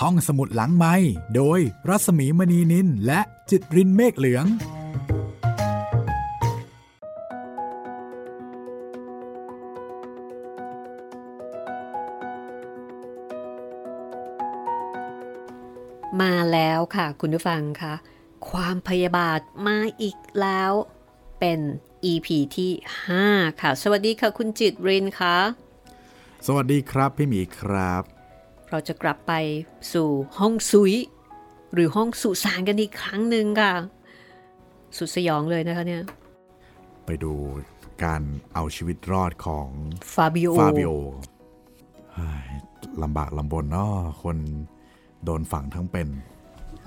ห้องสมุดหลังไม้โดยรัสมีมณีนินและจิตรินเมฆเหลือง มาแล้วค่ะคุณผู้ฟังคะความพยาบาทมาอีกแล้ว เป็น EP ที่ 5 ค่ะ สวัสดีค่ะ คุณจิตรินคะสวัสดีครับพี่หมีครับ เราจะกลับไปสู่ฮวงซุ้ย หรือห้องสุสานกันอีกครั้งหนึ่งค่ะ สุดสยองเลยนะคะเนี่ย ไปดูการเอาชีวิตรอดของฟาบิโอฟาบิโอเฮ้ยลำบากลำบนเนาะคนโดนฝังทั้งเป็น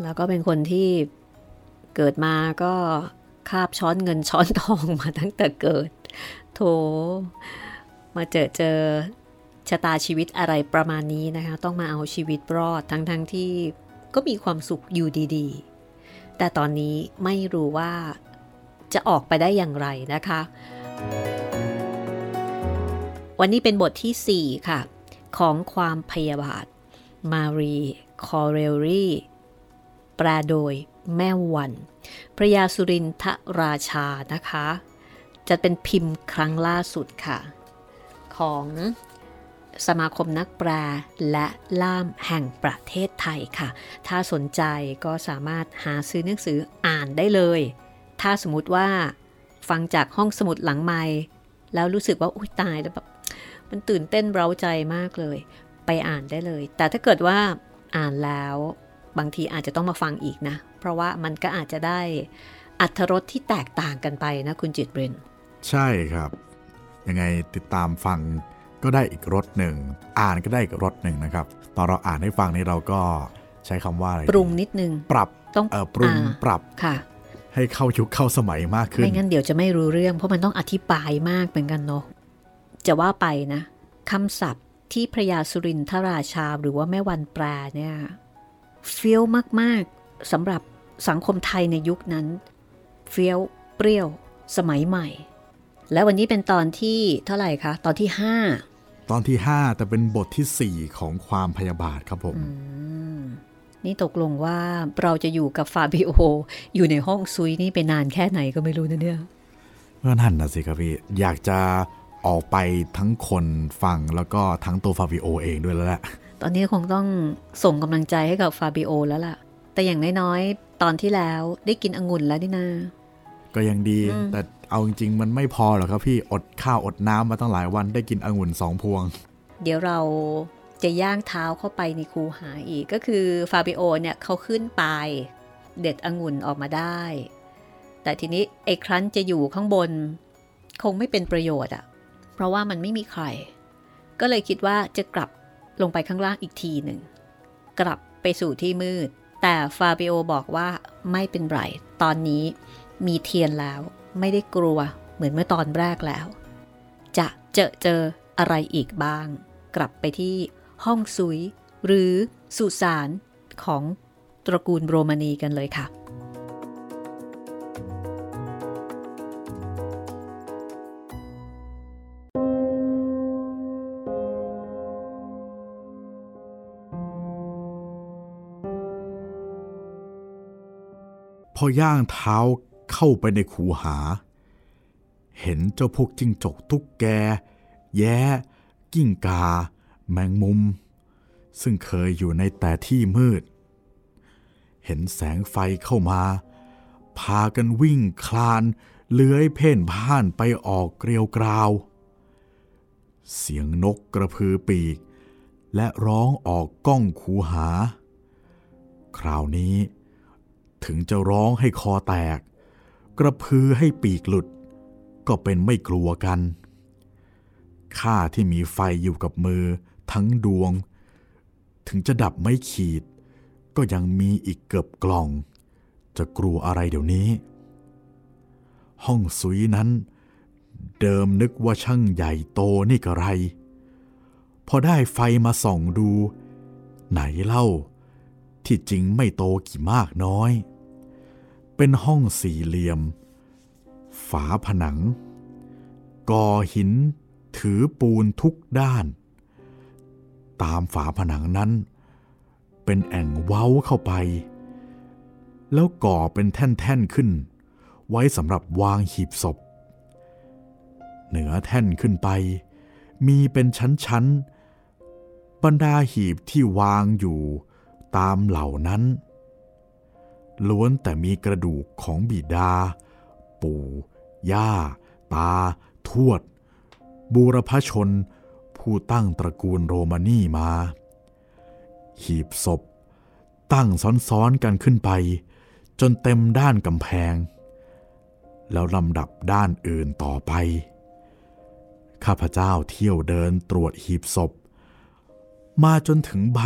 แล้วก็เป็นคนที่เกิดมาก็คาบช้อนเงินช้อนทองมาตั้งแต่เกิด โถ มาเจอเจอ ชะตาชีวิตอะไรประมาณนี้นะคะ ต้องมาเอาชีวิตรอดทั้งทั้งที่ก็มีความสุขอยู่ดีๆ แต่ตอนนี้ไม่รู้ว่าจะออกไปได้อย่างไรนะคะ วันนี้เป็นบทที่ 4 ค่ะ ของความพยาบาท มารีคอเรลรีแปลโดยแม่วัน พระยาสุรินทราชานะคะ จะเป็นพิมพ์ครั้งล่าสุดค่ะ ของ สมาคมนักแปลและล่ามแห่งประเทศไทยค่ะ ถ้าสนใจก็สามารถหาซื้อหนังสืออ่านได้เลย ถ้าสมมติว่าฟังจากห้องสมุดหลังไม้แล้วรู้สึกว่าอุ้ยตายแล้วแบบมันตื่นเต้นเร้าใจมากเลย ไปอ่านได้เลย แต่ถ้าเกิดว่าอ่านแล้วบางทีอาจจะต้องมาฟังอีกนะ เพราะว่ามันก็อาจจะได้อัธรสที่แตกต่างกันไปนะคุณจิตเรนใช่ครับ ยังไงติดตามฟัง ก็ได้อีกรสหนึ่ง อ่านก็ได้อีกรสหนึ่งนะครับ ตอนเราอ่านให้ฟังนี่เราก็ใช้คำว่าอะไรปรุงนิดนึง ปรับต้องเออปรุงอ่าปรับค่ะ ให้เข้ายุคเข้าสมัยมากขึ้นไม่งั้นเดี๋ยวจะไม่รู้เรื่อง เพราะมันต้องอธิบายมากเหมือนกันเนาะจะว่าไปนะคำศัพท์ที่พระยาสุรินทราชาหรือว่าแม่วันแปลเนี่ยเฟี้ยวมากๆสำหรับสังคมไทยในยุคนั้นเฟี้ยวเปรี้ยว สมัยใหม่ และวันนี้เป็นตอนที่เท่าไหร่คะ ตอนที่ 5 ตอนที่ 5 แต่เป็นบททีสี่ 4 ของความพยาบาทครับผมนี่ตกลงว่าเราจะอยู่กับฟาบิโอ อยู่ในห้องซุยนี่ไปนานแค่ไหนก็ไม่รู้นะเนี่ยเพื่อนนั่นนะสิครับพี่ อยากจะออกไปทั้งคนฟังแล้วก็ทั้งตัวฟาบิโอเองด้วยแล้วแหละ ตอนนี้คงต้องส่งกำลังใจให้กับฟาบิโอแล้วล่ะ แต่อย่างน้อยๆ ตอนที่แล้วได้กินองุ่นแล้วนี่นา ก็ยังดี แต่ เอาจริงๆ มันไม่พอหรอกครับพี่อดข้าวอดน้ำมาตั้งหลายวันได้กินองุ่นสองพวง เดี๋ยวเราจะย่างเท้าเข้าไปในคูหาอีกก็คือฟาบิโอเนี่ยเขาขึ้นไป เด็ดองุ่นออกมาได้ แต่ทีนี้ไอ้ครั้นจะอยู่ข้างบน คงไม่เป็นประโยชน์อะเพราะว่ามันไม่มีใคร ก็เลยคิดว่าจะกลับลงไปข้างล่างอีกทีหนึ่ง กลับไปสู่ที่มืด แต่ฟาบิโอบอกว่าไม่เป็นไรตอนนี้มีเทียนแล้ว ไม่ได้กลัวเหมือนเมื่อตอนแรกแล้ว จะเจอเจออะไรอีกบ้าง กลับไปที่ห้องซุย หรือสุสานของตระกูลโรมานีกันเลยค่ะ พอย่างเท้า เข้าไปในคูหา เห็นเจ้าพวกจิ้งจกตุ๊กแก แย้ กิ้งกา แมงมุม ซึ่งเคยอยู่ในแต่ที่มืด เห็นแสงไฟเข้ามา พากันวิ่งคลานเลื้อยเพ่นพ่านไปออกเกลียวกราว เสียงนกกระพือปีก และร้องออกก้องคูหา คราวนี้ถึงจะร้องให้คอแตก กระพือให้ปีกหลุด ก็เป็นไม่กลัวกัน ข้าที่มีไฟอยู่กับมือทั้งดวง ถึงจะดับไม่ขีด ก็ยังมีอีกเกือบกล่อง จะกลัวอะไรเดี๋ยวนี้ ห้องซุยนั้น เดิมนึกว่าช่างใหญ่โตนี่กระไร พอได้ไฟมาส่องดู ไหนเล่า ที่จริงไม่โตกี่มากน้อย เป็นห้องสี่เหลี่ยม ฝาผนัง ก่อหิน ถือปูนทุกด้าน ตามฝาผนังนั้น เป็นแอ่งเว้าเข้าไป แล้วก่อเป็นแท่นๆขึ้น ไว้สำหรับวางหีบศพ เหนือแท่นขึ้นไป มีเป็นชั้นๆบรรดาหีบที่วางอยู่ตามเหล่านั้น ล้วนแต่มีกระดูกของบิดา ปู่ ย่า ตา ทวด บูรพชน ผู้ตั้งตระกูลโรมานีมา หีบศพ ตั้งซ้อนๆกันขึ้นไป จนเต็มด้านกำแพง แล้วลำดับด้านอื่นต่อไป ข้าพเจ้าเที่ยวเดินตรวจหีบศพ มาจนถึงใบ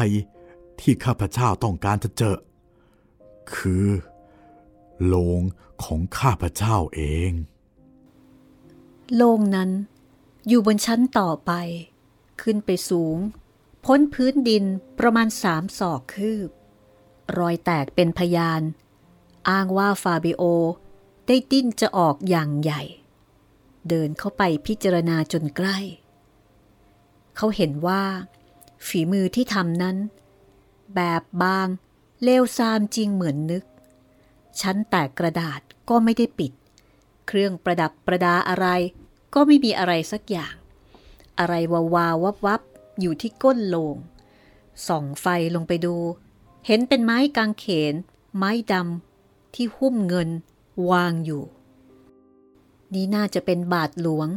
ที่ข้าพเจ้าต้องการจะเจอ คือโลงของข้าพเจ้าเอง โลงนั้นอยู่บนชั้นต่อไป ขึ้นไปสูง พ้นพื้นดินประมาณสามศอกคืบ รอยแตกเป็นพยาน อ้างว่าฟาบิโอได้ดิ้นจะออกอย่างใหญ่ เดินเข้าไปพิจารณาจนใกล้ เขาเห็นว่า ฝีมือที่ทำนั้น แบบบาง เลวซามจริงเหมือนนึก ชั้นแตกกระดาษก็ไม่ได้ปิด เครื่องประดับประดาอะไร ก็ไม่มีอะไรสักอย่าง อะไรวาวาวับวับอยู่ที่ก้นโลง ส่องไฟลงไปดู เห็นเป็นไม้กางเขน ไม้ดำที่หุ้มเงินวางอยู่ นี่น่าจะเป็นบาทหลวง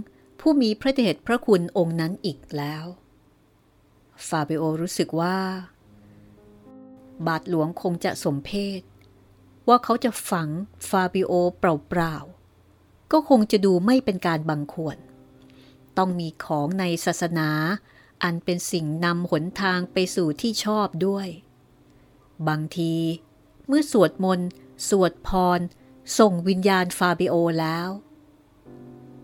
ผู้มีพระเดชพระคุณองค์นั้นอีกแล้ว ฟาเบโอรู้สึกว่า บาทหลวงคงจะสมเพศ ว่าเขาจะฝังฟาบิโอเปล่าๆ ก็คงจะดูไม่เป็นการบังควร ต้องมีของในศาสนา อันเป็นสิ่งนำหนทางไปสู่ที่ชอบด้วย บางที เมื่อสวดมนต์ สวดพร ส่งวิญญาณฟาบิโอแล้ว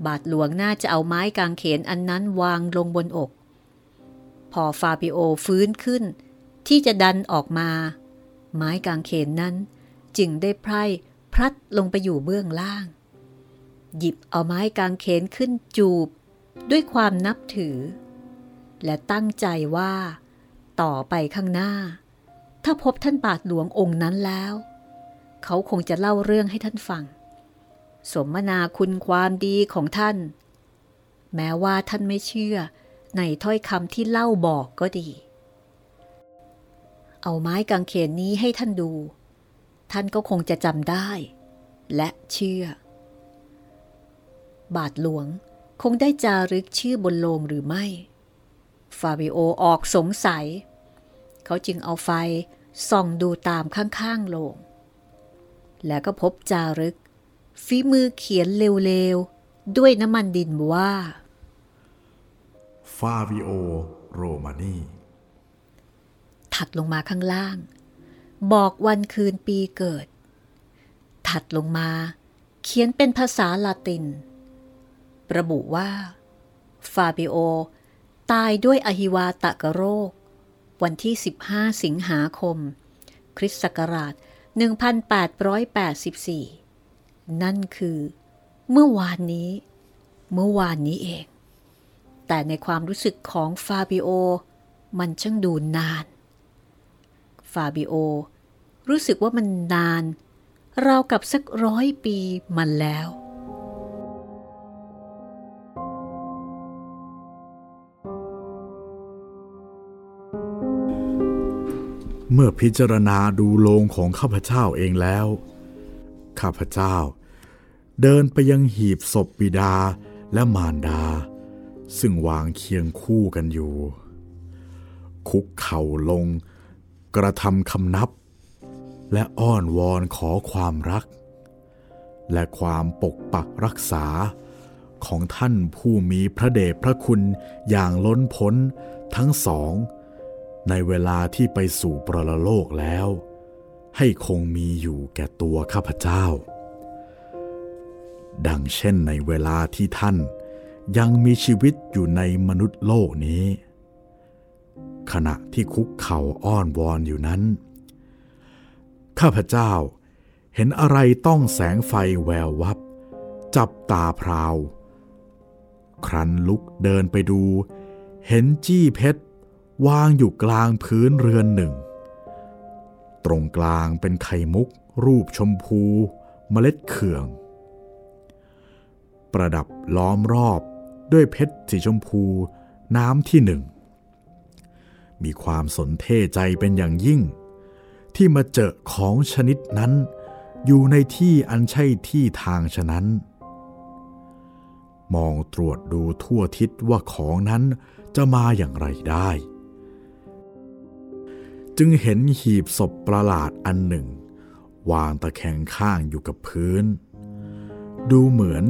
บาทหลวงน่าจะเอาไม้กางเขนอันนั้นวางลงบนอก พอฟาบิโอฟื้นขึ้น ที่จะดันออกมา ไม้กางเขนนั้น จึงได้ไพล่พลัดลงไปอยู่เบื้องล่าง หยิบเอาไม้กางเขนขึ้นจูบ ด้วยความนับถือ และตั้งใจว่า ต่อไปข้างหน้า ถ้าพบท่านบาทหลวงองค์นั้นแล้ว เขาคงจะเล่าเรื่องให้ท่านฟัง สมนาคุณความดีของท่าน แม้ว่าท่านไม่เชื่อในถ้อยคำที่เล่าบอกก็ดี เอาไม้กางเขนนี้ให้ท่านดู ท่านก็คงจะจำได้ และเชื่อ บาทหลวงคงได้จารึกชื่อบนโลงหรือไม่ ฟาบิโอออกสงสัย เขาจึงเอาไฟส่องดูตามข้างๆโลง แล้วก็พบจารึก ฝีมือเขียนเร็วๆ ด้วยน้ำมันดินว่า ฟาวิโอ โรมานี ถัดลงมาข้างล่าง บอกวันคืนปีเกิด ถัดลงมา เขียนเป็นภาษาลาติน ระบุว่า ฟาบิโอ ตายด้วยอหิวาตะกโรค วันที่ 15 สิงหาคม คริสต์ศักราช 1884 นั่นคือ เมื่อวานนี้ เมื่อวานนี้เองแต่ในความรู้สึกของฟาบิโอ มันช่างดูนาน ฟาบิโอ รู้สึกว่ามันนาน ราวกับสักร้อยปีมันแล้ว เมื่อพิจารณาดูโลงของข้าพเจ้าเองแล้ว ข้าพเจ้า เดินไปยังหีบศพบิดาและมารดา ซึ่งวางเคียงคู่กันอยู่ คุกเข่าลง กระทำคำนับ และอ้อนวอนขอความรัก และความปกปักรักษาของท่านผู้มีพระเดชพระคุณอย่างล้นพ้นทั้งสอง ในเวลาที่ไปสู่ปรโลกแล้ว ให้คงมีอยู่แก่ตัวข้าพเจ้า ดังเช่นในเวลาที่ท่านยังมีชีวิตอยู่ในมนุษย์โลกนี้ ขณะที่คุกเข่าอ้อนวอนอยู่นั้น ข้าพเจ้าเห็นอะไรต้องแสงไฟแวววับ จับตาพราว ครั้นลุกเดินไปดู เห็นจี้เพชรวางอยู่กลางพื้นเรือนหนึ่ง ตรงกลางเป็นไข่มุก รูปชมพูเมล็ดเขื่อง ประดับล้อมรอบด้วยเพชรสีชมพูน้ำที่หนึ่ง มีความสนเท่ใจเป็นอย่างยิ่ง ที่มาเจอของชนิดนั้น อยู่ในที่อันใช่ที่ทางฉะนั้น มองตรวจดูทั่วทิศว่าของนั้นจะมาอย่างไรได้ จึงเห็นหีบศพประหลาดอันหนึ่ง วางตะแคงข้างอยู่กับพื้น ดูเหมือน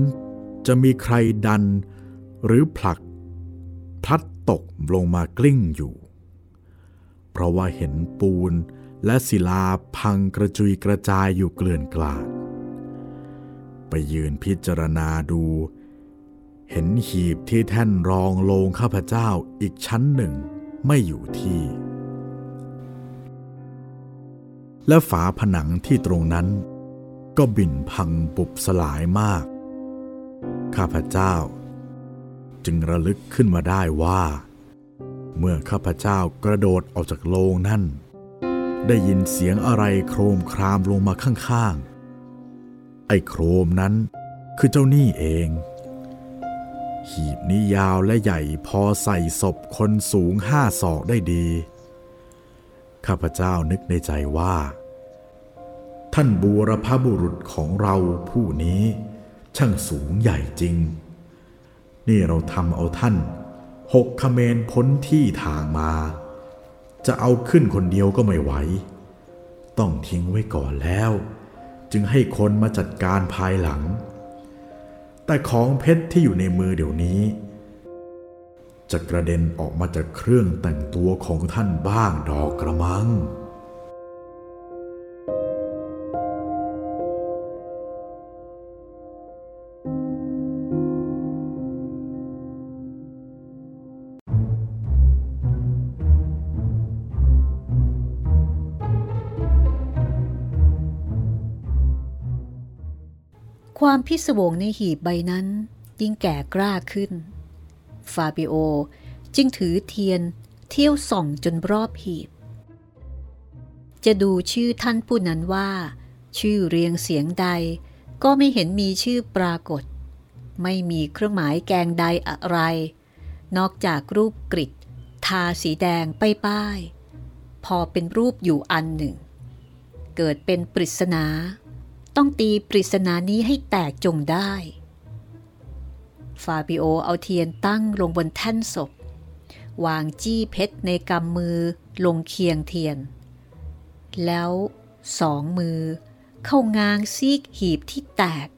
จะมีใครดันหรือผลักพลัดตกลงมากลิ้งอยู่ เพราะว่าเห็นปูนและศิลาพังกระจุยกระจายอยู่เกลื่อนกลาด ไปยืนพิจารณาดู เห็นหีบที่แท่นรองโลงข้าพเจ้าอีกชั้นหนึ่งไม่อยู่ที่ และฝาผนังที่ตรงนั้น ก็บินพังปุบสลายมาก ข้าพเจ้า จึงระลึกขึ้นมาได้ว่า เมื่อข้าพเจ้ากระโดดออกจากโลงนั่น ได้ยินเสียงอะไรโครมครามลงมาข้างๆ ไอ้โครมนั้นคือเจ้านี่เอง หีบนี้ยาวและใหญ่พอใส่ศพคนสูงห้าศอกได้ดี ข้าพเจ้านึกในใจว่า ท่านบูรพบุรุษของเราผู้นี้ ช่างสูงใหญ่จริง นี่เราทำเอาท่าน หกขเมนพ้นที่ทางมา จะเอาขึ้นคนเดียวก็ไม่ไหว ต้องทิ้งไว้ก่อนแล้ว จึงให้คนมาจัดการภายหลัง แต่ของเพชรที่อยู่ในมือเดี๋ยวนี้ จะกระเด็นออกมาจากเครื่องแต่งตัวของท่านบ้างดอกกระมัง ความพิศวงในหีบใบนั้น ยิ่งแก่กล้าขึ้น ฟาบิโอจึงถือเทียนเที่ยวส่องจนรอบหีบ จะดูชื่อท่านผู้นั้นว่า ชื่อเรียงเสียงใดก็ไม่เห็นมีชื่อปรากฏ ไม่มีเครื่องหมายแกงใดอะไร นอกจากรูปกริดทาสีแดงป้ายป้าย พอเป็นรูปอยู่อันหนึ่ง เกิดเป็นปริศนา ต้องตีปริศนานี้ให้แตกจงได้ ฟาบิโอเอาเทียนตั้งลงบนแท่นศพ วางจี้เพชรในกำมือลงเคียงเทียน แล้วสองมือ เข้างางซีกหีบที่แตก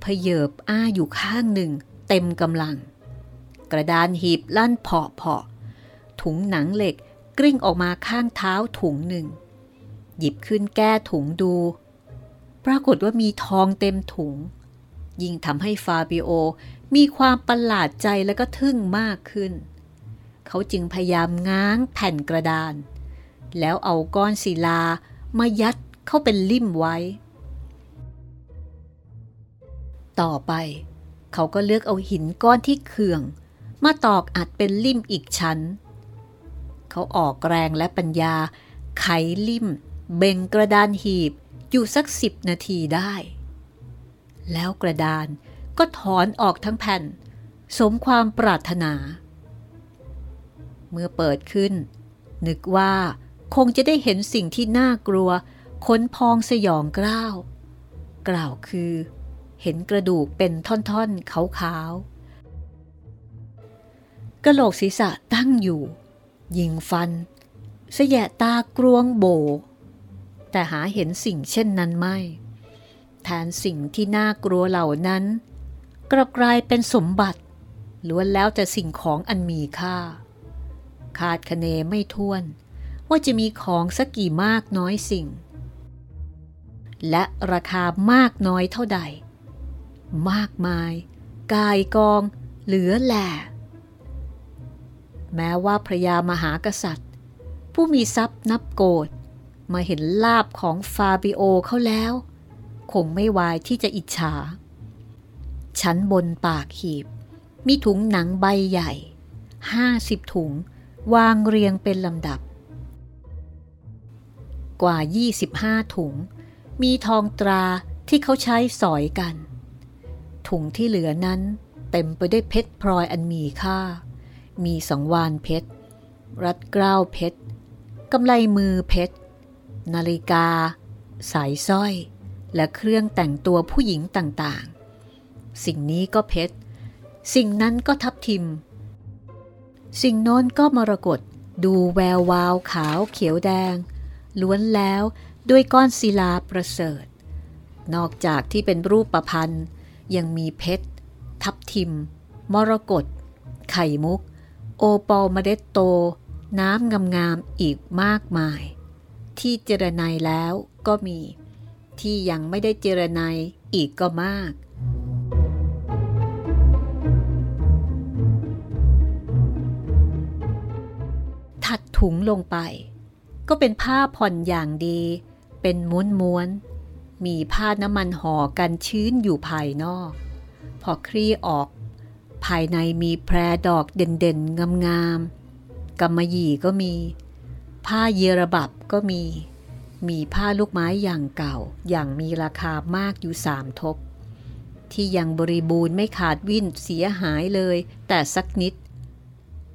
เพเยบอ้าอยู่ข้างหนึ่งเต็มกำลัง กระดานหีบลั่นเพาะเพาะถุงหนังเหล็กกลิ้งออกมาข้างเท้าถุงหนึ่ง หยิบขึ้นแก้ถุงดู ปรากฏว่ามีทองเต็มถุง ยิ่งทำให้ฟาบิโอมีความประหลาดใจและก็ทึ่งมากขึ้น เขาจึงพยายามง้างแผ่นกระดาน แล้วเอาก้อนศิลามายัดเข้าเป็นลิ่มไว้ ต่อไป เขาก็เลือกเอาหินก้อนที่เขื่อง มาตอกอัดเป็นลิ่มอีกชั้น เขาออกแรงและปัญญา ไขลิ่ม เบ่งกระดานหีบ อยู่สักสิบนาทีได้ แล้วกระดานก็ถอนออกทั้งแผ่น สมความปรารถนา เมื่อเปิดขึ้น นึกว่าคงจะได้เห็นสิ่งที่น่ากลัวขนพองสยองกล้าว กล่าวคือ เห็นกระดูกเป็นท่อนๆขาวๆกระโหลกศีรษะตั้งอยู่ ยิงฟันเสยะตากรวงโบ แต่หาเห็นสิ่งเช่นนั้นไม่ แทนสิ่งที่น่ากลัวเหล่านั้น กลับกลายเป็นสมบัติล้วนแล้วแต่สิ่งของอันมีค่า คาดคะเนไม่ท้วน ว่าจะมีของสักกี่มากน้อยสิ่ง และราคามากน้อยเท่าใด มากมาย กายกอง เหลือแหล่แม้ว่าพระยามหากษัตริย์ ผู้มีทรัพย์นับโกด มาเห็นลาบของฟาบิโอเขาแล้ว คงไม่วายที่จะอิจฉา ชั้นบนปากหีบ มีถุงหนังใบใหญ่ห้าสิบถุง วางเรียงเป็นลำดับ กว่า 25 ถุง มีทองตราที่เขาใช้สอยกัน ถุงที่เหลือนั้นเต็มไปด้วยเพชรพลอยอันมีค่า มีสังวานเพชร รัดเกล้าเพชร กำไลมือเพชร นาฬิกา สายสร้อย และเครื่องแต่งตัวผู้หญิงต่างๆ สิ่งนี้ก็เพชร สิ่งนั้นก็ทับทิม สิ่งโน้นก็มรกตดูแวววาวขาวเขียวแดง ล้วนแล้วด้วยก้อนศิลาประเสริฐ นอกจากที่เป็นรูปประพันธ์ยังมีเพชร ทับทิม มรกต ไข่มุก โอปอลเมเดตโต น้ำงามๆอีกมากมาย ที่เจรไนแล้วก็มี ที่ยังไม่ได้เจรไนอีกก็มาก ถัดถุงลงไป ก็เป็นผ้าผ่อนอย่างดี เป็นม้วนม้วนมีผ้าน้ำมันห่อกันชื้นอยู่ภายนอก พอคลี่ออก ภายในมีแพรดอกเด่นๆงามๆกำมะหยี่ก็มี ผ้าเยระบับก็มี มีผ้าลูกไม้อย่างเก่า อย่างมีราคามากอยู่สามทบ ที่ยังบริบูรณ์ไม่ขาดวิ่นเสียหายเลย แต่สักนิด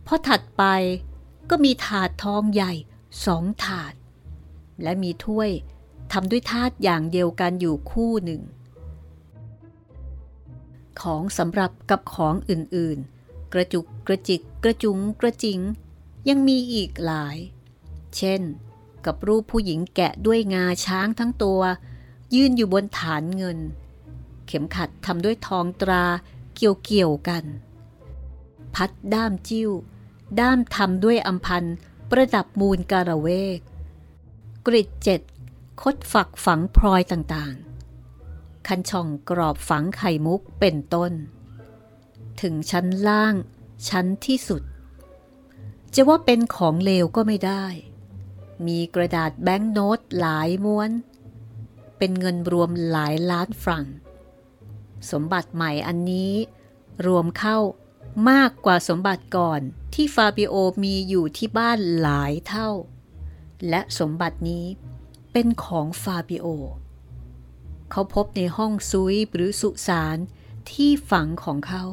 พอถัดไปก็มีถาดทองใหญ่สองถาด และมีถ้วยทำด้วยธาตุอย่างเดียวกันอยู่คู่หนึ่ง ของสำหรับกับของอื่นๆ กระจุกกระจิกกระจุงกระจิง ยังมีอีกหลาย เช่น กับรูปผู้หญิงแกะด้วยงาช้างทั้งตัว ยื่นอยู่บนฐานเงิน เข็มขัดทำด้วยทองตราเกี่ยวเกี่ยวกัน พัดด้ามจิ้ว ด้ามทำด้วยอัมพันประดับมูลการะเวก กริดเจ็ดคดฝักฝังพลอยต่างๆ คันช่องกรอบฝังไข่มุกเป็นต้น ถึงชั้นล่างชั้นที่สุด จะว่าเป็นของเลวก็ไม่ได้ มีกระดาษแบงก์โน้ตหลายม้วน เป็นเงินรวมหลายล้านฟรัง สมบัติใหม่อันนี้รวมเข้ามากกว่าสมบัติก่อนที่ฟาบิโอมีอยู่ที่บ้านหลายเท่า และสมบัตินี้เป็นของฟาบิโอ เขาพบในห้องซุยหรือสุสานที่ฝังของเขา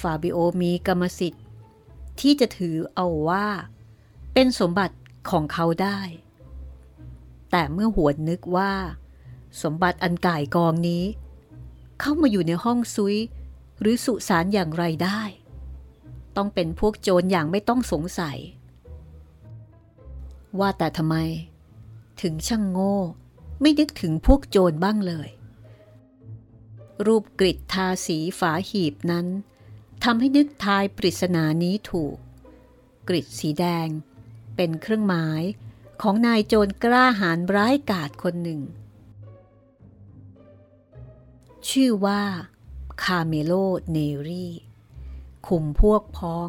ฟาบิโอมีกรรมสิทธิ์ ที่จะถือเอาว่า เป็นสมบัติ ของเขาได้ แต่เมื่อหวนนึกว่า สมบัติอันก่ายกองนี้ เข้ามาอยู่ในห้องซุยหรือสุสานอย่างไรได้ ต้องเป็นพวกโจรอย่างไม่ต้องสงสัย ว่าแต่ทำไม ถึงช่างโง่ ไม่นึกถึงพวกโจรบ้างเลย รูปกริดทาสีฝาหีบนั้นทำให้นึกทายปริศนานี้ถูก กริดสีแดง เป็นเครื่องหมายของนายโจรกล้าหาญร้ายกาจคนหนึ่ง ชื่อว่าคาเมโลเนรีคุมพวกพ้อง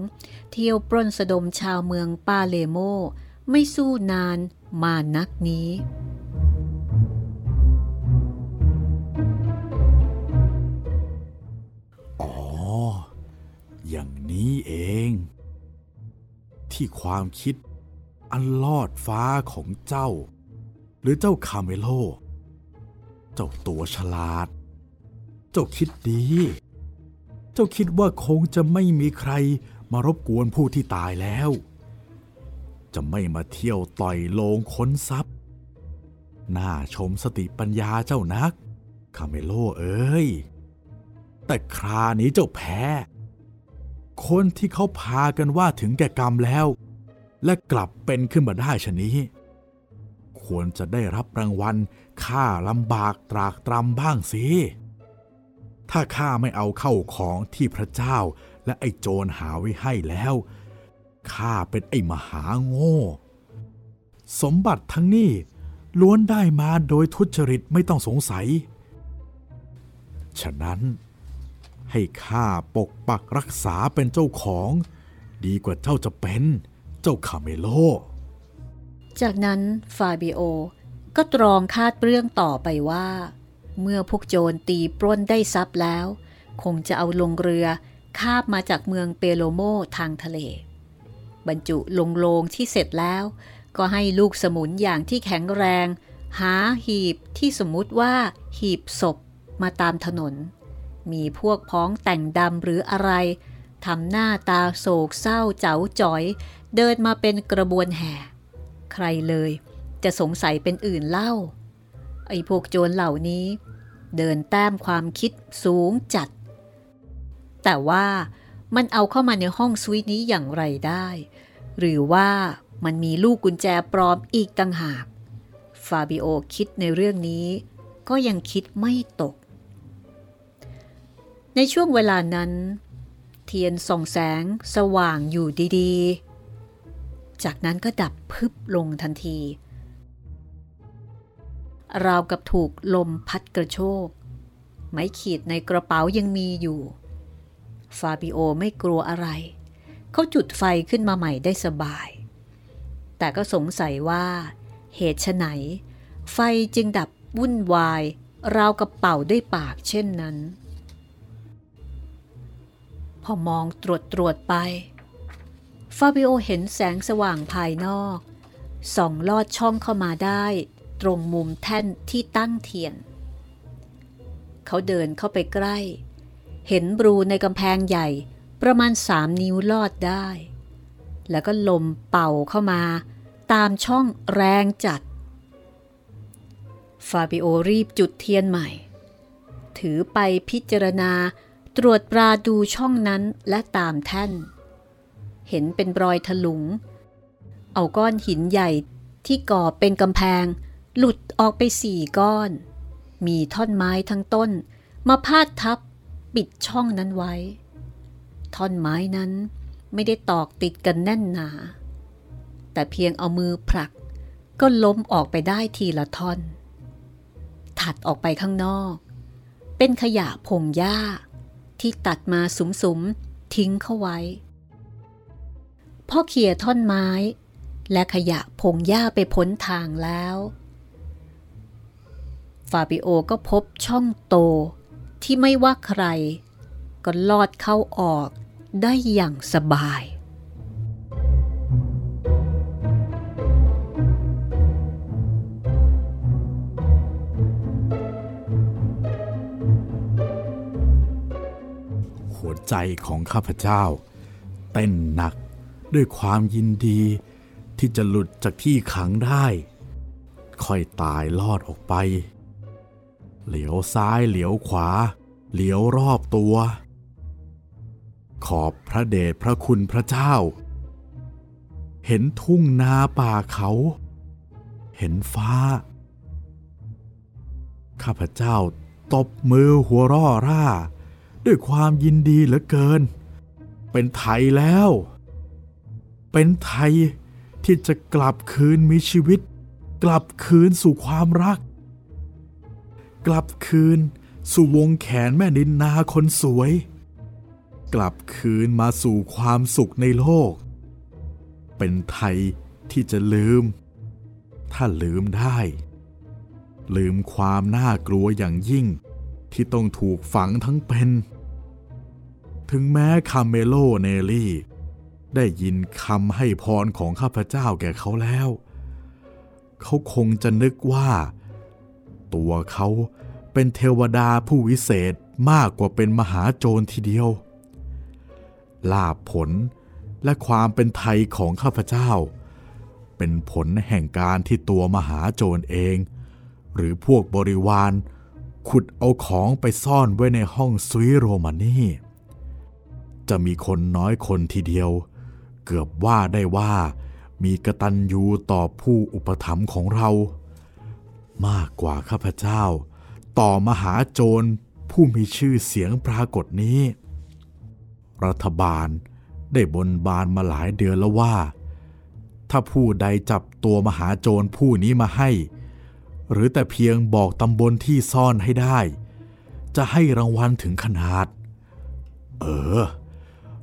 เที่ยวปล้นสะดมชาวเมืองปาเลโม ไม่สู้นานมานักนี้ อ๋อ อย่างนี้เอง ที่ความคิด อันลอดฟ้าของเจ้า หรือเจ้าคาเมโล เจ้าตัวฉลาด เจ้าคิดดี เจ้าคิดว่าคงจะไม่มีใครมารบกวนผู้ที่ตายแล้ว จะไม่มาเที่ยวต่อยโลงค้นทรัพย์ น่าชมสติปัญญาเจ้านัก คาเมโลเอ้ย แต่ครานี้เจ้าแพ้ คนที่เขาพากันว่าถึงแก่กรรมแล้ว และกลับเป็นขึ้นมาได้ชนี้ ควรจะได้รับรางวัลค่าลำบากตรากตรำบ้างสิ ถ้าข้าไม่เอาเข้าของที่พระเจ้าและไอ้โจรหาไว้ให้แล้วข้าเป็นไอ้มหาโง่ สมบัติทั้งนี้ล้วนได้มาโดยทุจริตไม่ต้องสงสัย ฉะนั้นให้ข้าปกปักรักษาเป็นเจ้าของ ดีกว่าเจ้าจะเป็น เจ้าคาเมโล จากนั้นฟาบิโอก็ตรองคาดเรื่องต่อไปว่า เมื่อพวกโจรตีปล้นได้ทรัพย์แล้ว คงจะเอาลงเรือคาบมาจากเมืองเปโลโมทางทะเล บรรจุลงโลงที่เสร็จแล้ว ก็ให้ลูกสมุนอย่างที่แข็งแรง หาหีบที่สมมุติว่าหีบศพมาตามถนน มีพวกพ้องแต่งดำหรืออะไรทำหน้าตาโศกเศร้าเจ๋าจ๋อย เดินมาเป็นกระบวนแห่ ใครเลยจะสงสัยเป็นอื่นเล่า ไอ้พวกโจรเหล่านี้ เดินแต้มความคิดสูงจัด แต่ว่ามันเอาเข้ามาในห้องสวิตนี้อย่างไรได้ หรือว่ามันมีลูกกุญแจปลอมอีกต่างหาก ฟาบิโอคิดในเรื่องนี้ก็ยังคิดไม่ตก ในช่วงเวลานั้น เทียนส่องแสงสว่างอยู่ดีๆ จากนั้นก็ดับพึบลงทันที ราวกับถูกลมพัดกระโชก ไม้ขีดในกระเป๋ายังมีอยู่ ฟาบิโอไม่กลัวอะไร เขาจุดไฟขึ้นมาใหม่ได้สบาย แต่ก็สงสัยว่าเหตุไฉนไฟจึงดับวุ่นวาย ราวกับเป่าด้วยปากเช่นนั้น พอมองตรวจตรวจไป ฟาบิโอเห็นแสงสว่างภายนอกส่องลอดช่องเข้ามาได้ ตรงมุมแท่นที่ตั้งเทียน เขาเดินเข้าไปใกล้ เห็นบรูในกำแพงใหญ่ประมาณสามนิ้วลอดได้ แล้วก็ลมเป่าเข้ามา ตามช่องแรงจัด ฟาบิโอรีบจุดเทียนใหม่ ถือไปพิจารณาตรวจปราดูช่องนั้นและตามแท่น เห็นเป็นรอยถลุง เอาก้อนหินใหญ่ที่ก่อเป็นกำแพง หลุดออกไปสี่ก้อน มีท่อนไม้ทั้งต้น มาพาดทับปิดช่องนั้นไว้ ท่อนไม้นั้นไม่ได้ตอกติดกันแน่นหนา แต่เพียงเอามือผลัก ก็ล้มออกไปได้ทีละท่อน ถัดออกไปข้างนอก เป็นขยะพงหญ้าที่ตัดมาสุมๆทิ้งเข้าไว้ พ่อเขี่ยท่อนไม้ และขยะพงหญ้าไปพ้นทางแล้ว ฟาบิโอก็พบช่องโตที่ไม่ว่าใคร ก็ลอดเข้าออกได้อย่างสบาย หัวใจของข้าพเจ้า เต้นหนัก ด้วยความยินดีที่จะหลุดจากที่ขังได้ ค่อยตายลอดออกไป เหลียวซ้ายเหลียวขวา เหลียวรอบตัว ขอบพระเดชพระคุณพระเจ้า เห็นทุ่งนาป่าเขา เห็นฟ้า ข้าพเจ้าตบมือหัวร่อร่า ด้วยความยินดีเหลือเกิน เป็นไทยแล้ว เป็นไทยที่จะกลับคืนมีชีวิต กลับคืนสู่ความรัก กลับคืนสู่วงแขนแม่นินนาคนสวย กลับคืนมาสู่ความสุขในโลก เป็นไทยที่จะลืม ถ้าลืมได้ ลืมความน่ากลัวอย่างยิ่ง ที่ต้องถูกฝังทั้งเป็น ถึงแม้คาเมโลเนลลี่ ได้ยินคำให้พรของข้าพเจ้าแก่เขาแล้ว เขาคงจะนึกว่า ตัวเขาเป็นเทวดาผู้วิเศษมากกว่าเป็นมหาโจรทีเดียว ลาบผลและความเป็นไทยของข้าพเจ้า เป็นผลแห่งการที่ตัวมหาโจรเอง หรือพวกบริวารขุดเอาของไปซ่อนไว้ในห้องซุยโรมานี่ จะมีคนน้อยคนทีเดียว เกือบว่าได้ว่า มีกระตัญญูต่อผู้อุปถัมภ์ของเรา มากกว่าข้าพเจ้า ต่อมหาโจรผู้มีชื่อเสียงปรากฏนี้ รัฐบาลได้บนบานมาหลายเดือนแล้วว่า ถ้าผู้ใดจับตัวมหาโจรผู้นี้มาให้ หรือแต่เพียงบอกตำบลที่ซ่อนให้ได้ จะให้รางวัลถึงขนาด เออ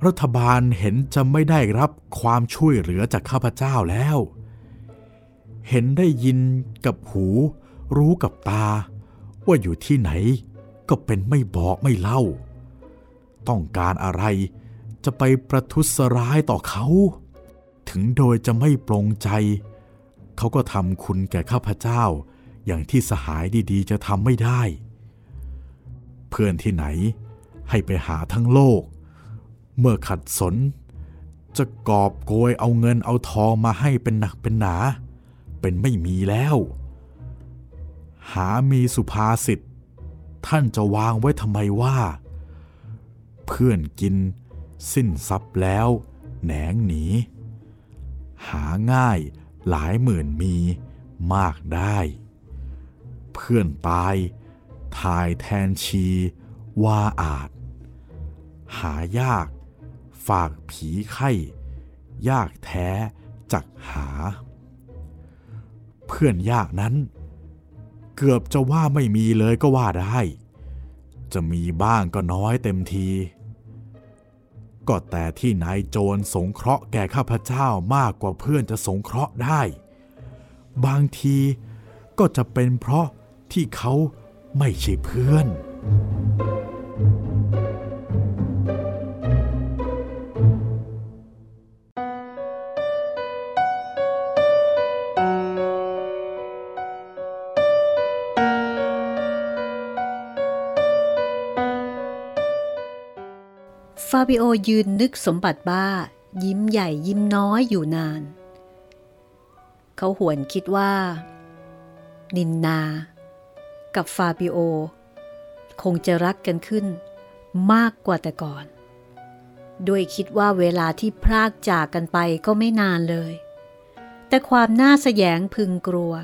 รัฐบาลเห็นจะไม่ได้รับความช่วยเหลือจากข้าพเจ้าแล้ว เห็นได้ยินกับหู รู้กับตา ว่าอยู่ที่ไหน ก็เป็นไม่บอกไม่เล่า ต้องการอะไรจะไปประทุษร้ายต่อเขา ถึงโดยจะไม่ปรงใจ เขาก็ทำคุณแก่ข้าพเจ้า อย่างที่สหายดีๆ จะทำไม่ได้ เพื่อนที่ไหนให้ไปหาทั้งโลก เมื่อขัดสน จะกอบโกยเอาเงินเอาทองมาให้เป็นหนักเป็นหนา เป็นไม่มีแล้ว หามีสุภาษิตท่านจะวางไว้ทำไมว่า เพื่อนกิน สิ้นทรัพย์แล้ว แหนงหนี หาง่ายหลายหมื่นมีมากได้ เพื่อนตายทายแทนชีว่าอาจ หายาก ฝากผีไข้ยากแท้จักหา เพื่อนยากนั้น เกือบจะว่าไม่มีเลยก็ว่าได้ จะมีบ้างก็น้อยเต็มที ก็แต่ที่นายโจรสงเคราะห์แก่ข้าพเจ้ามากกว่าเพื่อนจะสงเคราะห์ได้ บางทีก็จะเป็นเพราะที่เขาไม่ใช่เพื่อน ฟาบิโอยืนนึกสมบัติบ้า ยิ้มใหญ่ยิ้มน้อยอยู่นาน เขาหวนคิดว่า นินนา กับฟาบิโอ คงจะรักกันขึ้น มากกว่าแต่ก่อน ด้วยคิดว่าเวลาที่พรากจากกันไปก็ไม่นานเลย แต่ความน่าแสยงพึงกลัว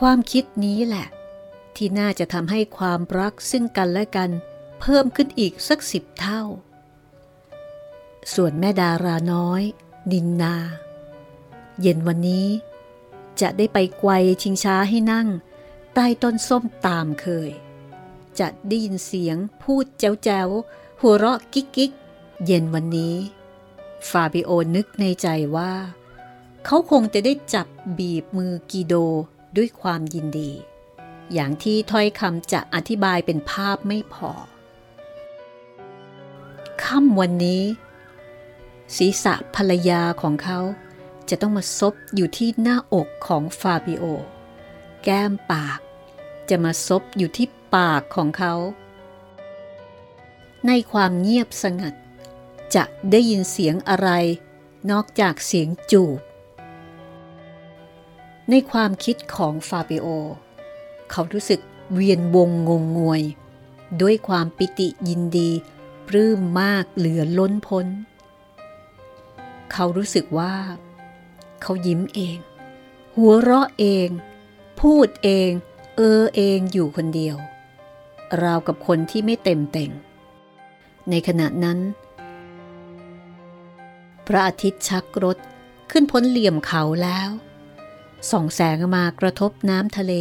ความคิดนี้แหละ ที่น่าจะทำให้ความรักซึ่งกันและกัน เพิ่มขึ้นอีกสักสิบเท่า ส่วนแม่ดาราน้อย นินนา เย็นวันนี้ จะได้ไปไกวชิงช้าให้นั่ง ใต้ต้นส้มตามเคย จะได้ยินเสียงพูดแจ๋วแจวหัวเราะกิ๊กกิ๊กเย็นวันนี้ ฟาบิโอนึกในใจว่า เขาคงจะได้จับบีบมือกีโดด้วยความยินดี อย่างที่ถ้อยคำจะอธิบายเป็นภาพไม่พอ ค่ำวันนี้ ศีรษะภรรยาของเขาจะต้องมาซบอยู่ที่หน้าอกของฟาบิโอ แก้มปาก จะมาซบอยู่ที่ปากของเขา ในความเงียบสงัด จะได้ยินเสียงอะไร นอกจากเสียงจูบ ในความคิดของฟาบิโอ เขารู้สึกเวียนวงงงงวย ด้วยความปิติยินดี ปลื้มมากเหลือล้นพ้น เขารู้สึกว่า เขายิ้มเอง หัวเราะเอง พูดเอง เออเองอยู่คนเดียว ราวกับคนที่ไม่เต็มเต่ง ในขณะนั้น พระอาทิตย์ชักรถขึ้นพ้นเหลี่ยมเขาแล้วส่องแสงมากระทบน้ำทะเล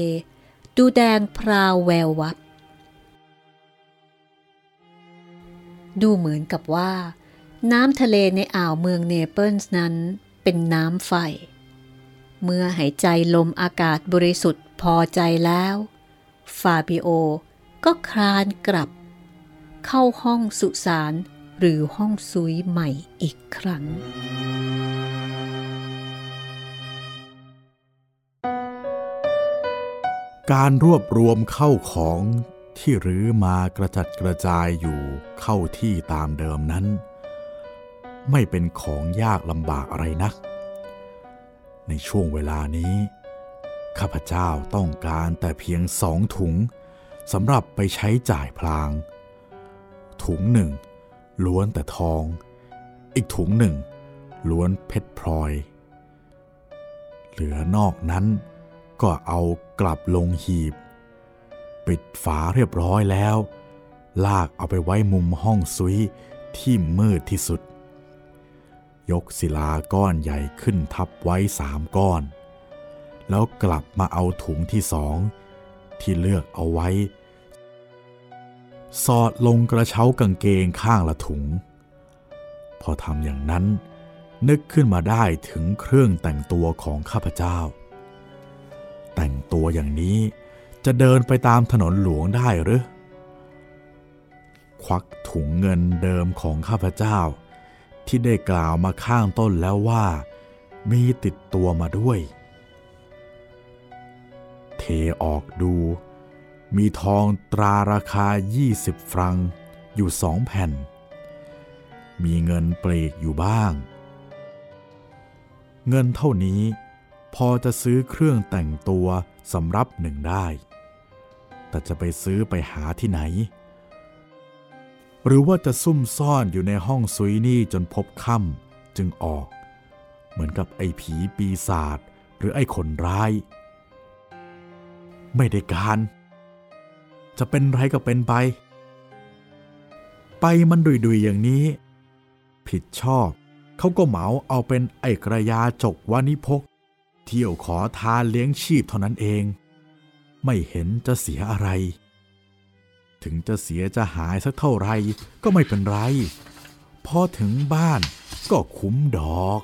ดูแดงพราวแวววับ ดูเหมือนกับว่า น้ำทะเลในอ่าวเมืองเนเปิลส์นั้นเป็นน้ำไฟ เมื่อหายใจลมอากาศบริสุทธิ์พอใจแล้ว ฟาบิโอก็คลานกลับ เข้าห้องสุสานหรือห้องซุยใหม่อีกครั้ง การรวบรวมเข้าของ ที่รื้อมากระจัดกระจายอยู่เข้าที่ตามเดิมนั้น ไม่เป็นของยากลำบากอะไรนัก ในช่วงเวลานี้ ข้าพเจ้าต้องการแต่เพียงสองถุงสำหรับไปใช้จ่ายพลาง ถุงหนึ่ง ล้วนแต่ทอง อีกถุงหนึ่ง ล้วนเพชรพลอย เหลือนอกนั้นก็เอากลับลงหีบ ปิดฝาเรียบร้อยแล้ว ลากเอาไปไว้มุมห้องซุยที่มืดที่สุด ยกศิลาก้อนใหญ่ขึ้นทับไว้สามก้อน แล้วกลับมาเอาถุงที่สองที่เลือกเอาไว้ สอดลงกระเช้ากางเกงข้างละถุง พอทำอย่างนั้น นึกขึ้นมาได้ถึงเครื่องแต่งตัวของข้าพเจ้า แต่งตัวอย่างนี้ จะเดินไปตามถนนหลวงได้หรือ ควักถุงเงินเดิมของข้าพเจ้า ที่ได้กล่าวมาข้างต้นแล้วว่า มีติดตัวมาด้วยออกดู มีทองตราราคา 20 ฟรังอยู่สองแผ่น มีเงินเปลกอยู่บ้าง เงินเท่านี้พอจะซื้อเครื่องแต่งตัวสำรับหนึ่งได้ แต่จะไปซื้อไปหาที่ไหน หรือว่าจะซุ่มซ่อนอยู่ในห้องซุยนี่จนพบค่ำจึงออก เหมือนกับไอ้ผีปีศาจหรือไอ้คนร้าย ไม่ได้การ จะเป็นไรก็เป็นไป ไปมันดุยๆอย่างนี้ ผิดชอบเขาก็เหมาเอาเป็นไอ้กระยาจกวานิพก เที่ยวขอทานเลี้ยงชีพเท่านั้นเอง ไม่เห็นจะเสียอะไร ถึงจะเสียจะหายสักเท่าไรก็ไม่เป็นไร พอถึงบ้านก็คุ้มดอก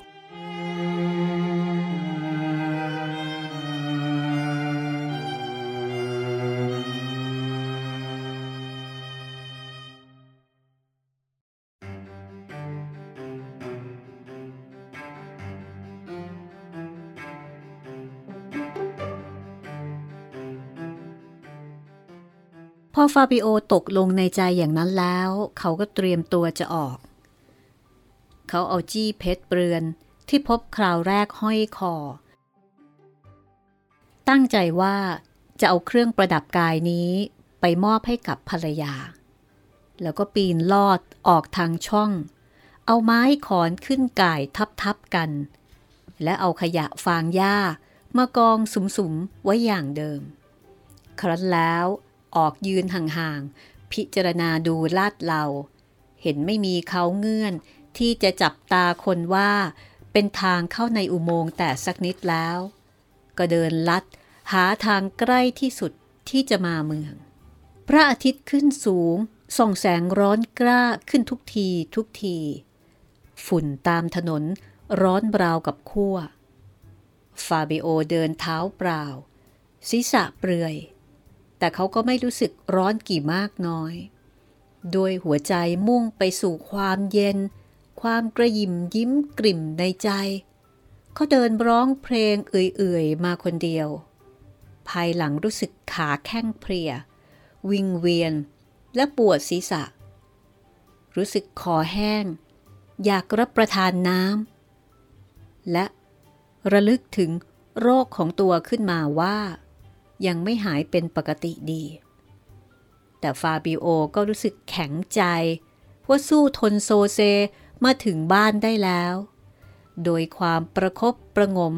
อฟาบิโอตกลงในใจอย่างนั้นแล้ว เขาก็เตรียมตัวจะออก เขาเอาจี้เพชรเปลือนที่พบคราวแรกห้อยคอ ตั้งใจว่าจะเอาเครื่องประดับกายนี้ไปมอบให้กับภรรยา แล้วก็ปีนลอดออกทางช่อง เอาไม้ขอนขึ้นก่ายทับๆกัน และเอาขยะฟางหญ้ามากองสุมๆไว้อย่างเดิม ครั้นแล้ว ออกยืนห่างๆ พิจารณาดูลาดเหลาเห็นไม่มีเขาเงื่อนที่จะจับตาคนว่าเป็นทางเข้าในอุโมงค์แต่สักนิดแล้ว ก็เดินลัดหาทางใกล้ที่สุดที่จะมาเมือง พระอาทิตย์ขึ้นสูง ส่องแสงร้อนกล้าขึ้นทุกทีทุกที ฝุ่นตามถนนร้อนราวกับขั้ว ฟาบิโอเดินเท้าเปล่า ศีรษะเปลือย แต่เขาก็ไม่รู้สึกร้อนกี่มากน้อย โดยหัวใจมุ่งไปสู่ความเย็น ความกระยิมยิ้มกลิ่มในใจ เขาเดินร้องเพลงเอื่อยๆ มาคนเดียว ภายหลังรู้สึกขาแข้งเพลีย วิงเวียน และปวดศีรษะ รู้สึกคอแห้ง อยากรับประทานน้ำและระลึกถึงโรคของตัวขึ้นมาว่า ยังไม่หายเป็นปกติดี แต่ฟาบิโอก็รู้สึกแข็งใจ ว่าสู้ทนโซเซมาถึงบ้านได้แล้ว โดยความประครบประงม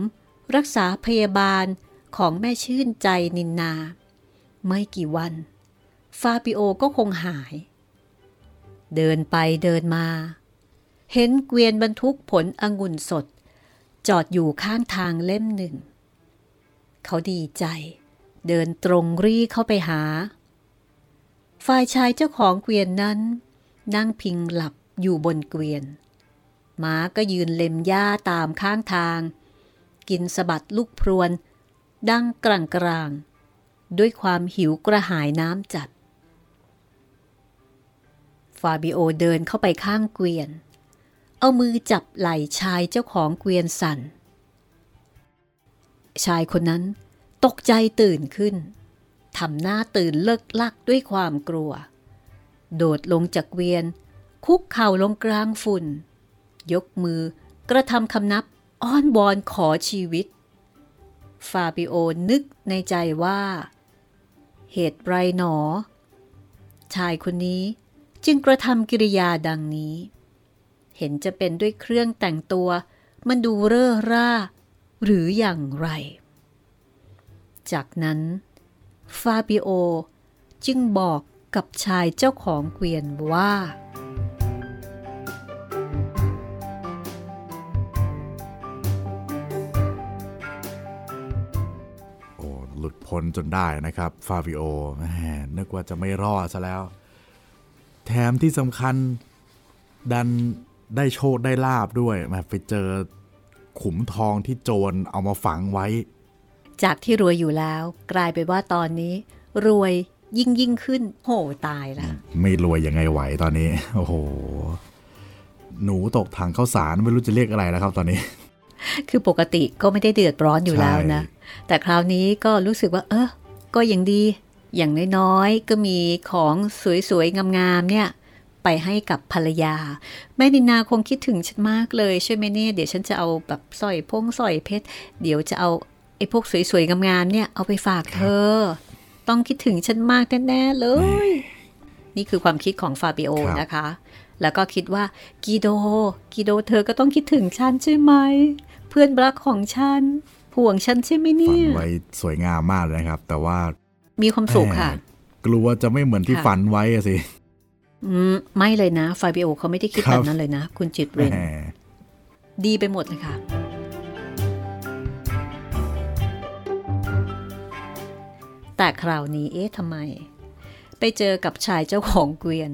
รักษาพยาบาลของแม่ชื่นใจนินนา ไม่กี่วัน ฟาบิโอก็คงหาย เดินไปเดินมา เห็นเกวียนบรรทุกผลองุ่นสด จอดอยู่ข้างทางเล่มหนึ่ง เขาดีใจ เดินตรงรีเข้าไปหา ฝ่ายชายเจ้าของเกวียนนั้น นั่งพิงหลับอยู่บนเกวียนม้าก็ยืนเล็มหญ้าตามข้างทาง กินสะบัดลูกพรวน ดังกลางกลาง ด้วยความหิวกระหายน้ำจัด ฟาบิโอเดินเข้าไปข้างเกวียน เอามือจับไหล่ชายเจ้าของเกวียนสั่น ชายคนนั้น ตกใจตื่นขึ้นทำหน้าตื่นเลิกลักด้วยความกลัว โดดลงจากเวียน คุกเข่าลงกลางฝุ่น ยกมือกระทำคำนับอ้อนบอนขอชีวิต ฟาบิโอนึกในใจว่า เหตุไรหนอ ชายคนนี้จึงกระทำกิริยาดังนี้ เห็นจะเป็นด้วยเครื่องแต่งตัว มันดูเร่อร่า หรืออย่างไร จากนั้น ฟาบิโอจึงบอกกับชายเจ้าของเกวียนว่า โอ้หลุดพ้นจนได้นะครับ ฟาบิโอนึกว่าจะไม่รอดซะแล้ว แถมที่สำคัญดันได้โชคได้ลาบด้วยมาไปเจอขุมทองที่โจรเอามาฝังไว้ จากที่รวยอยู่แล้ว กลายไปว่าตอนนี้ รวยยิ่งยิ่งขึ้นโหตายละไม่รวยยังไงไหวตอนนี้ โอ้โห หนูตกถังข้าวสารไม่รู้จะเรียกอะไรแล้วครับตอนนี้ คือปกติก็ไม่ได้เดือดร้อนอยู่แล้วนะ แต่คราวนี้ก็รู้สึกว่า เออก็ยังดี อย่างน้อยๆ ก็มีของสวยๆ งามๆ เนี่ย ไปให้กับภรรยา แม่ดินาคงคิดถึงฉันมากเลยใช่ไหมเนี่ยเดี๋ยวฉันจะเอาแบบสร้อยพงสร้อยเพชร เดี๋ยวจะเอา ไอ้พวกสวยๆ งามๆเนี่ยเอาไปฝากเธอ ต้องคิดถึงฉันมากแน่ๆเลย นี่คือความคิดของฟาบิโอครับนะคะ แล้วก็คิดว่ากีโดกีโดเธอก็ต้องคิดถึงฉันใช่ไหม เพื่อนรักของฉันห่วงฉันใช่ไหมฝัเนี่นยไว้สวยงามมากเลยนะครับ แต่ว่า มีความสุขค่ะแหมกลัวจะไม่เหมือนที่ค่ะฝันไว้อะสิอืมไม่เลยนะฟาบิโอเขาไม่ได้คิดครัแบบบนั้นเลยนะ คุณจิตแหเรนมดีไปหมดเลยค่ะ แต่คราวนี้เอ๊ะทำไม ไปเจอกับชายเจ้าของเกวียน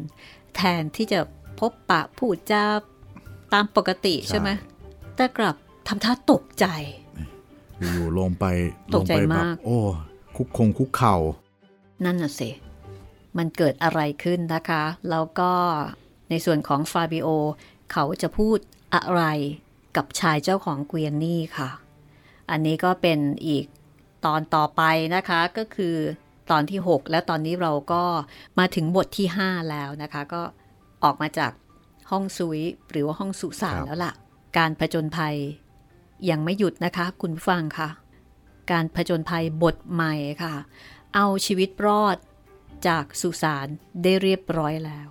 แทนที่จะพบปะพูดจาตามปกติใช่ไหมแต่กลับทำท่าตกใจ อยู่ๆลงไปตลกงใจไปแบบมาก โอ้ คุกคงคุกเข่า นั่นน่ะสิ มันเกิดอะไรขึ้นนะคะ แล้วก็ในส่วนของฟาบิโอ เขาจะพูดอะไรกับชายเจ้าของเกวียนนี่ค่ะ อันนี้ก็เป็นอีก ตอนต่อไปนะคะก็คือตอนที่ 6 และตอนนี้เราก็มาถึงบทที่ 5 แล้วนะคะ ก็ออกมาจากห้องซุยหรือว่าห้องสุสานครับแล้วล่ะ การผจญภัยยังไม่หยุดนะคะ คุณผู้ฟังค่ะการผจญภัยบทใหม่ค่ะ เอาชีวิตรอดจากสุสานได้เรียบร้อยแล้ว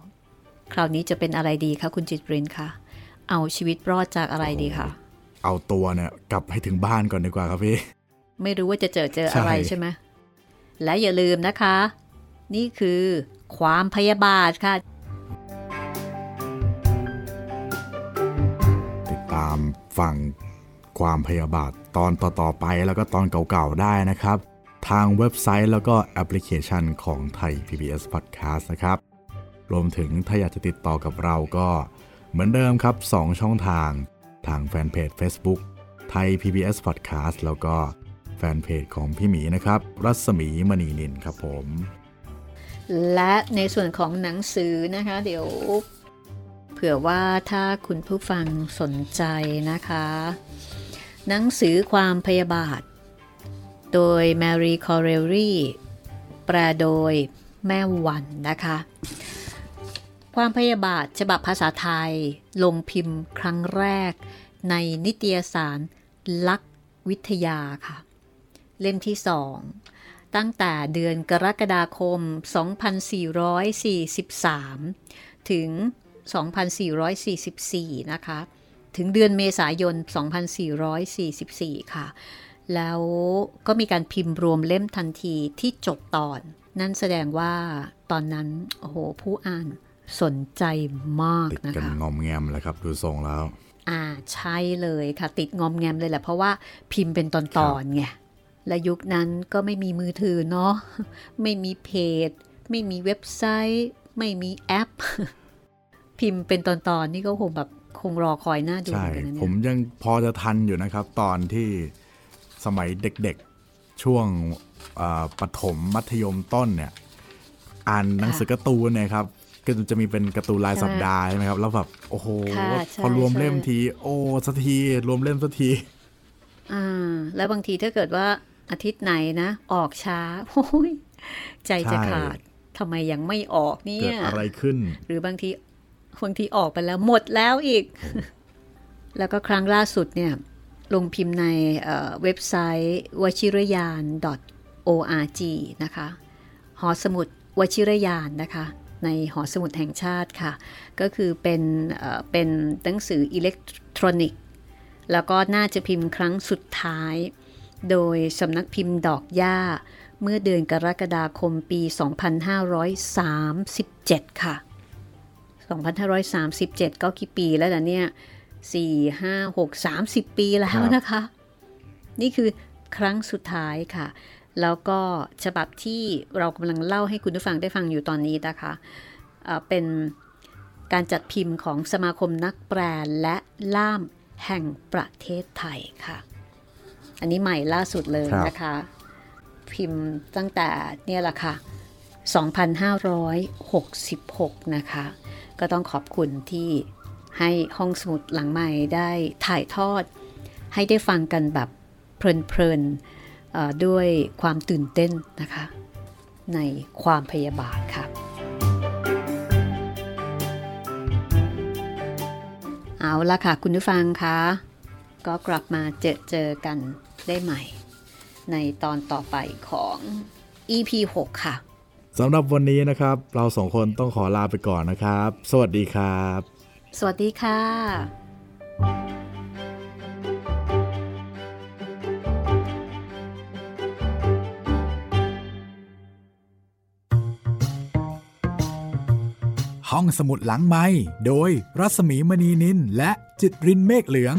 คราวนี้จะเป็นอะไรดีคะคุณจิตรินคะเอาชีวิตรอดจากอะไรดีคะเอาตัวเนี่ยกลับให้ถึงบ้านก่อนดีกว่าครับพี่ ไม่รู้ว่าจะเจอเจอใช่อะไรใช่ไหมและอย่าลืมนะคะ นี่คือความพยาบาทค่ะ ติดตามฟังความพยาบาทตอนต่อๆไปแล้วก็ตอนเก่าๆได้นะครับ ทางเว็บไซต์แล้วก็แอปพลิเคชันของไทย PBS Podcast นะครับ รวมถึงถ้าอยากจะติดต่อกับเราก็เหมือนเดิมครับ 2 ช่องทาง ทางแฟนเพจ Facebook ไทย PBS Podcast แล้วก็แฟนเพจของพี่หมีนะครับ รัศมีมณีนินครับผม และในส่วนของหนังสือนะคะ เดี๋ยว เผื่อว่าถ้าคุณผู้ฟังสนใจนะคะ หนังสือความพยาบาท โดย Mary c o r e l l y แปลโดยแม่วันนะคะ ความพยาบาทฉบับภาษาไทยลงพิมพ์ครั้งแรกในนิตยสารลักวิทยาค่ะ เล่มที่สองตั้งแต่เดือนกรกฎาคม 2443 ถึง 2444 นะคะ ถึงเดือนเมษายน 2444 ค่ะ แล้วก็มีการพิมพ์รวมเล่มทันทีที่จบตอน นั่นแสดงว่าตอนนั้น โอ้โห ผู้อ่านสนใจมากติดนะกันคะงอมแงมเลยครับ ดูทรงแล้ว อ่า ใช่เลยค่ะ ติดงอมแงมเลยแหละ เพราะว่าพิมพ์เป็นตอนๆไง และยุคนั้นก็ไม่มีมือถือเนาะ ไม่มีเพจ ไม่มีเว็บไซต์ ไม่มีแอป พิมพ์เป็นตอนๆนี่ก็คงแบบคงรอคอยหน้าดูเหใช่มือนกันนะผมเนี่ยยังพอจะทันอยู่นะครับ ตอนที่สมัยเด็กๆ ช่วงเอ่อประถมมัธยมต้นเนี่ย อ่านหนังสือการ์ตูนเนี่ยครับก็จะมีเป็นการ์ตูนรายสัปดาห์ใช่ไหมครับ แล้วแบบ โอ้โหค่ะใช่พอรวมเล่มใช่ที โอ้สักที รวมเล่มสักที อ่า แล้วบางทีถ้าเกิดว่า อาทิตย์ไหนนะ ออกช้าโอ้ยใจจะใช่ขาดทำไมยังไม่ออกเนี่เกิดยอะไรขึ้น หรือบางทีบางทีออกไปแล้วหมดแล้วอีก แล้วก็ครั้งล่าสุดเนี่ยลงพิมพ์ในเอ่อเว็บไซต์วชิรยาน .org นะคะ หอสมุดวชิรยานนะคะ ในหอสมุดแห่งชาติค่ะ ก็คือเป็นเอ่อเป็นหนังสืออิเล็กทรอนิกส์ แล้วก็น่าจะพิมพ์ครั้งสุดท้าย โดยสำนักพิมพ์ดอกหญ้าเมื่อเดือนกรกฎาคมปี 2537 ค่ะ 2537 ก็กี่ปีแล้วนะเนี่ย 4 5 6 30 ปีแล้ครัวบนะคะ นี่คือครั้งสุดท้ายค่ะ แล้วก็ฉบับที่เรากำลังเล่าให้คุณผู้ฟังได้ฟังอยู่ตอนนี้นะคะเอ่อเป็นการจัดพิมพ์ของสมาคมนักแปลและล่ามแห่งประเทศไทยค่ะ อันนี้ใหม่ล่าสุดเลยครับนะคะ พิมพ์ตั้งแต่เนี่ยแหละค่ะ 2566 นะคะ ก็ต้องขอบคุณที่ให้ห้องสมุดหลังใหม่ได้ถ่ายทอด ให้ได้ฟังกันแบบเพลินๆด้วยความตื่นเต้นนะคะ ในความพยาบาทค่ะเอาละค่ะ คุณผู้ฟังคะ ก็กลับมาเจอเจอกัน ได้ใหม่ ในตอนต่อไปของ EP 6 ค่ะสำหรับวันนี้นะครับ เราสองคนต้องขอลาไปก่อนนะครับ สวัสดีครับ สวัสดีค่ะ ห้องสมุดหลังไม้โดยรัสมีมณีนินและจิตรินเมฆเหลือง